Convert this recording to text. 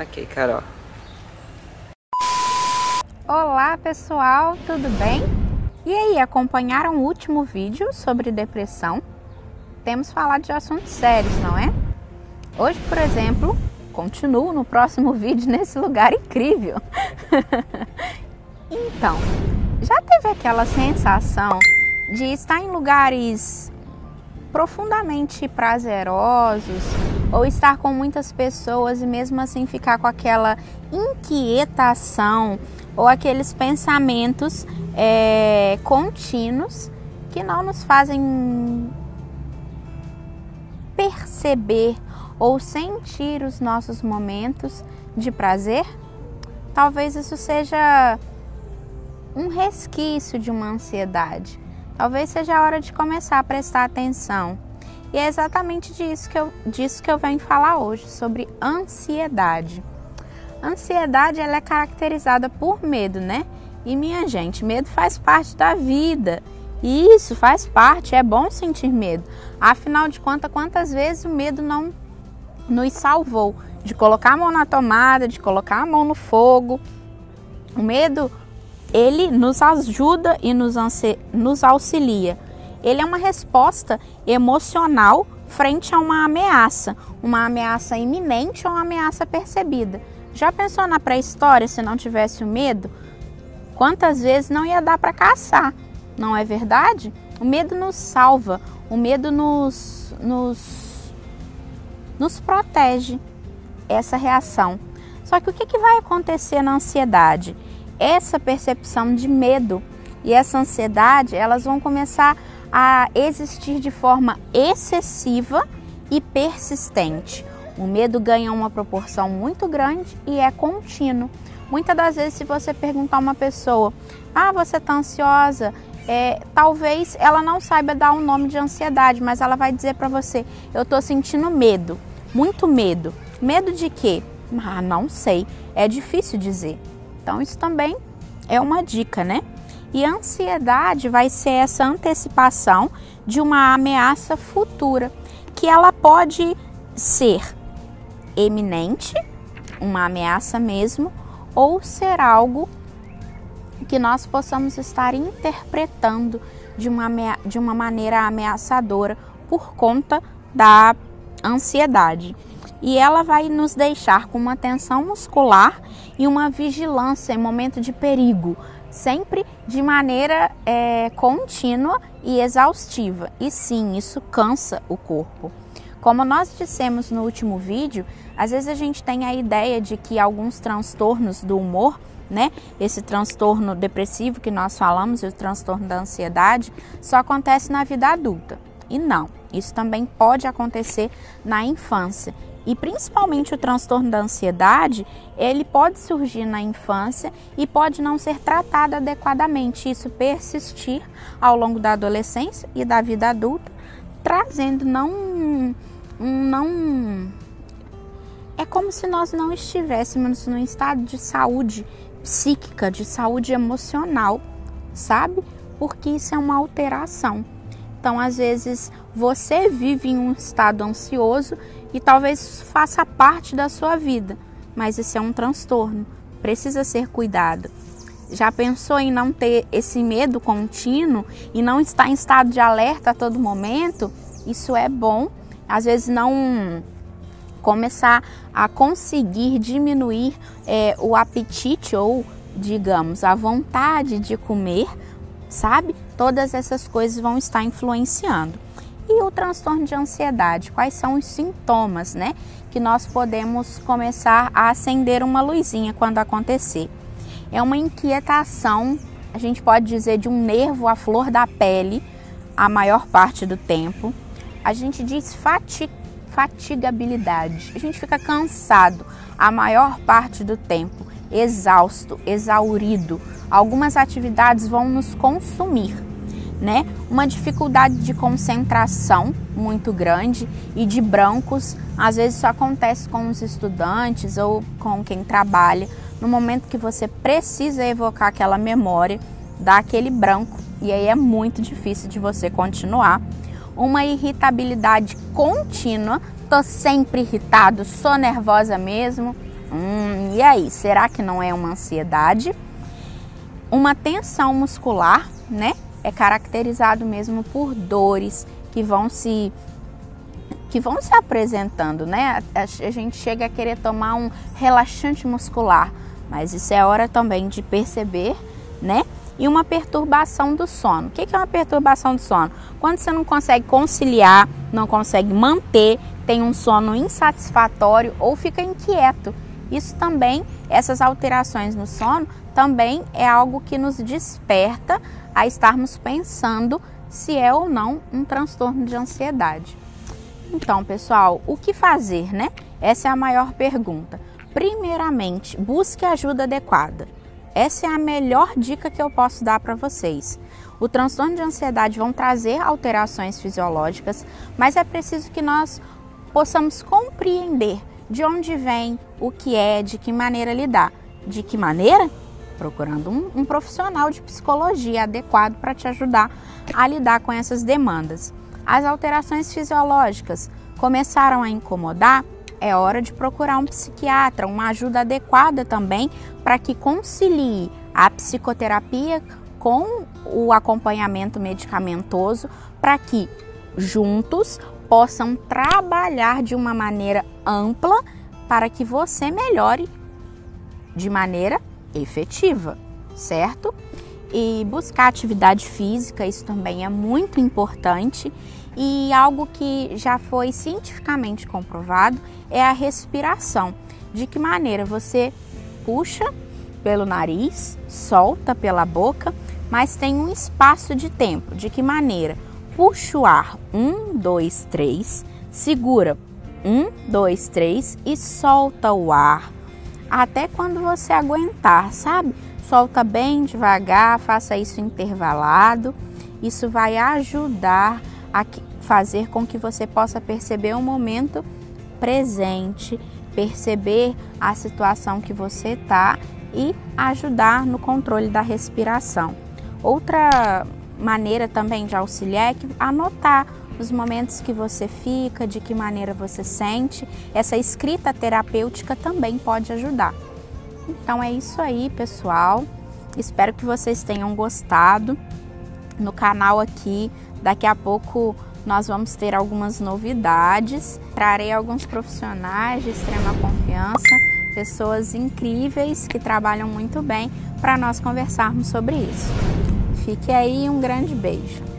Ok, Carol. Olá pessoal, tudo bem? E aí, acompanharam o último vídeo sobre depressão? Temos falado de assuntos sérios, não é? Hoje, por exemplo, continuo no próximo vídeo nesse lugar incrível. então, já teve aquela sensação de estar em lugares profundamente prazerosos ou estar com muitas pessoas e mesmo assim ficar com aquela inquietação ou aqueles pensamentos é, contínuos que não nos fazem perceber ou sentir os nossos momentos de prazer? Talvez isso seja um resquício de uma ansiedade. Talvez seja a hora de começar a prestar atenção. E é exatamente disso que eu, disso que eu venho falar hoje, sobre ansiedade. Ansiedade ela é caracterizada por medo, né? E minha gente, medo faz parte da vida. Isso faz parte, é bom sentir medo. Afinal de contas, quantas vezes o medo não nos salvou de colocar a mão na tomada, de colocar a mão no fogo. O medo, ele nos ajuda e nos, nos auxilia. Ele é uma resposta emocional frente a uma ameaça, uma ameaça iminente ou uma ameaça percebida. Já pensou na pré-história se não tivesse o medo? Quantas vezes não ia dar para caçar? Não é verdade? O medo nos salva, o medo nos, nos nos protege essa reação. Só que o que, que vai acontecer na ansiedade? Essa percepção de medo e essa ansiedade, elas vão começar a existir de forma excessiva e persistente. O medo ganha uma proporção muito grande e é contínuo. Muitas das vezes, se você perguntar a uma pessoa: Ah, você está ansiosa? É, talvez ela não saiba dar um nome de ansiedade, mas ela vai dizer para você: Eu estou sentindo medo muito medo. Medo de quê? Ah, não sei. É difícil dizer. Então, isso também é uma dica, né? E a ansiedade vai ser essa antecipação de uma ameaça futura, que ela pode ser eminente, uma ameaça mesmo, ou ser algo que nós possamos estar interpretando de uma, de uma maneira ameaçadora por conta da ansiedade. E ela vai nos deixar com uma tensão muscular e uma vigilância em momento de perigo, sempre de maneira é, contínua e exaustiva. E sim, isso cansa o corpo. Como nós dissemos no último vídeo, às vezes a gente tem a ideia de que alguns transtornos do humor, né, esse transtorno depressivo que nós falamos, o transtorno da ansiedade, só acontece na vida adulta. E não, isso também pode acontecer na infância. E principalmente o transtorno da ansiedade, ele pode surgir na infância e pode não ser tratado adequadamente. Isso persistir ao longo da adolescência e da vida adulta, trazendo não não é como se nós não estivéssemos num estado de saúde psíquica, de saúde emocional, sabe? Porque isso é uma alteração. Então, às vezes, você vive em um estado ansioso e talvez faça parte da sua vida, mas esse é um transtorno, precisa ser cuidado. Já pensou em não ter esse medo contínuo e não estar em estado de alerta a todo momento? Isso é bom. Às vezes não começar a conseguir diminuir é, o apetite ou, digamos, a vontade de comer, sabe? Todas essas coisas vão estar influenciando. E o transtorno de ansiedade, quais são os sintomas, né? Que nós podemos começar a acender uma luzinha quando acontecer. É uma inquietação, a gente pode dizer de um nervo à flor da pele, a maior parte do tempo. A gente diz fati fatigabilidade, a gente fica cansado a maior parte do tempo, exausto, exaurido. Algumas atividades vão nos consumir né? Uma dificuldade de concentração muito grande e de brancos, às vezes isso acontece com os estudantes ou com quem trabalha. No momento que você precisa evocar aquela memória, dá aquele branco e aí é muito difícil de você continuar. Uma irritabilidade contínua, tô sempre irritado, sou nervosa mesmo, Hum, e aí, será que não é uma ansiedade? Uma tensão muscular, né? É caracterizado mesmo por dores que vão se que vão se apresentando, né? A, gente chega a querer tomar um relaxante muscular, mas isso é hora também de perceber, né? E uma perturbação do sono. O que é uma perturbação do sono? Quando você não consegue conciliar, não consegue manter, tem um sono insatisfatório ou fica inquieto. Isso também, essas alterações no sono, também é algo que nos desperta a estarmos pensando se é ou não um transtorno de ansiedade. Então, pessoal, o que fazer, né? Essa é a maior pergunta. Primeiramente, busque ajuda adequada. Essa é a melhor dica que eu posso dar para vocês. O transtorno de ansiedade vão trazer alterações fisiológicas, mas é preciso que nós possamos compreender de onde vem, o que é, de que maneira lidar. De que maneira? Procurando um, um profissional de psicologia adequado para te ajudar a lidar com essas demandas. As alterações fisiológicas começaram a incomodar, é hora de procurar um psiquiatra, uma ajuda adequada também para que concilie a psicoterapia com o acompanhamento medicamentoso para que juntos possam trabalhar de uma maneira ampla para que você melhore de maneira efetiva, certo? E buscar atividade física, isso também é muito importante. E algo que já foi cientificamente comprovado é a respiração. De que maneira você puxa pelo nariz, solta pela boca, mas tem um espaço de tempo. De que maneira? puxa o ar. Um, dois, três. Segura. Um, dois, três e solta o ar até quando você aguentar, sabe? Solta bem devagar, faça isso intervalado. Isso vai ajudar a fazer com que você possa perceber o momento presente, perceber a situação que você está e ajudar no controle da respiração. Outra maneira também de auxiliar é que anotar os momentos que você fica, de que maneira você sente. Essa escrita terapêutica também pode ajudar. Então é isso aí, pessoal. Espero que vocês tenham gostado. No canal aqui, daqui a pouco nós vamos ter algumas novidades. Trarei alguns profissionais de extrema confiança, pessoas incríveis que trabalham muito bem para nós conversarmos sobre isso. Fique aí, um grande beijo.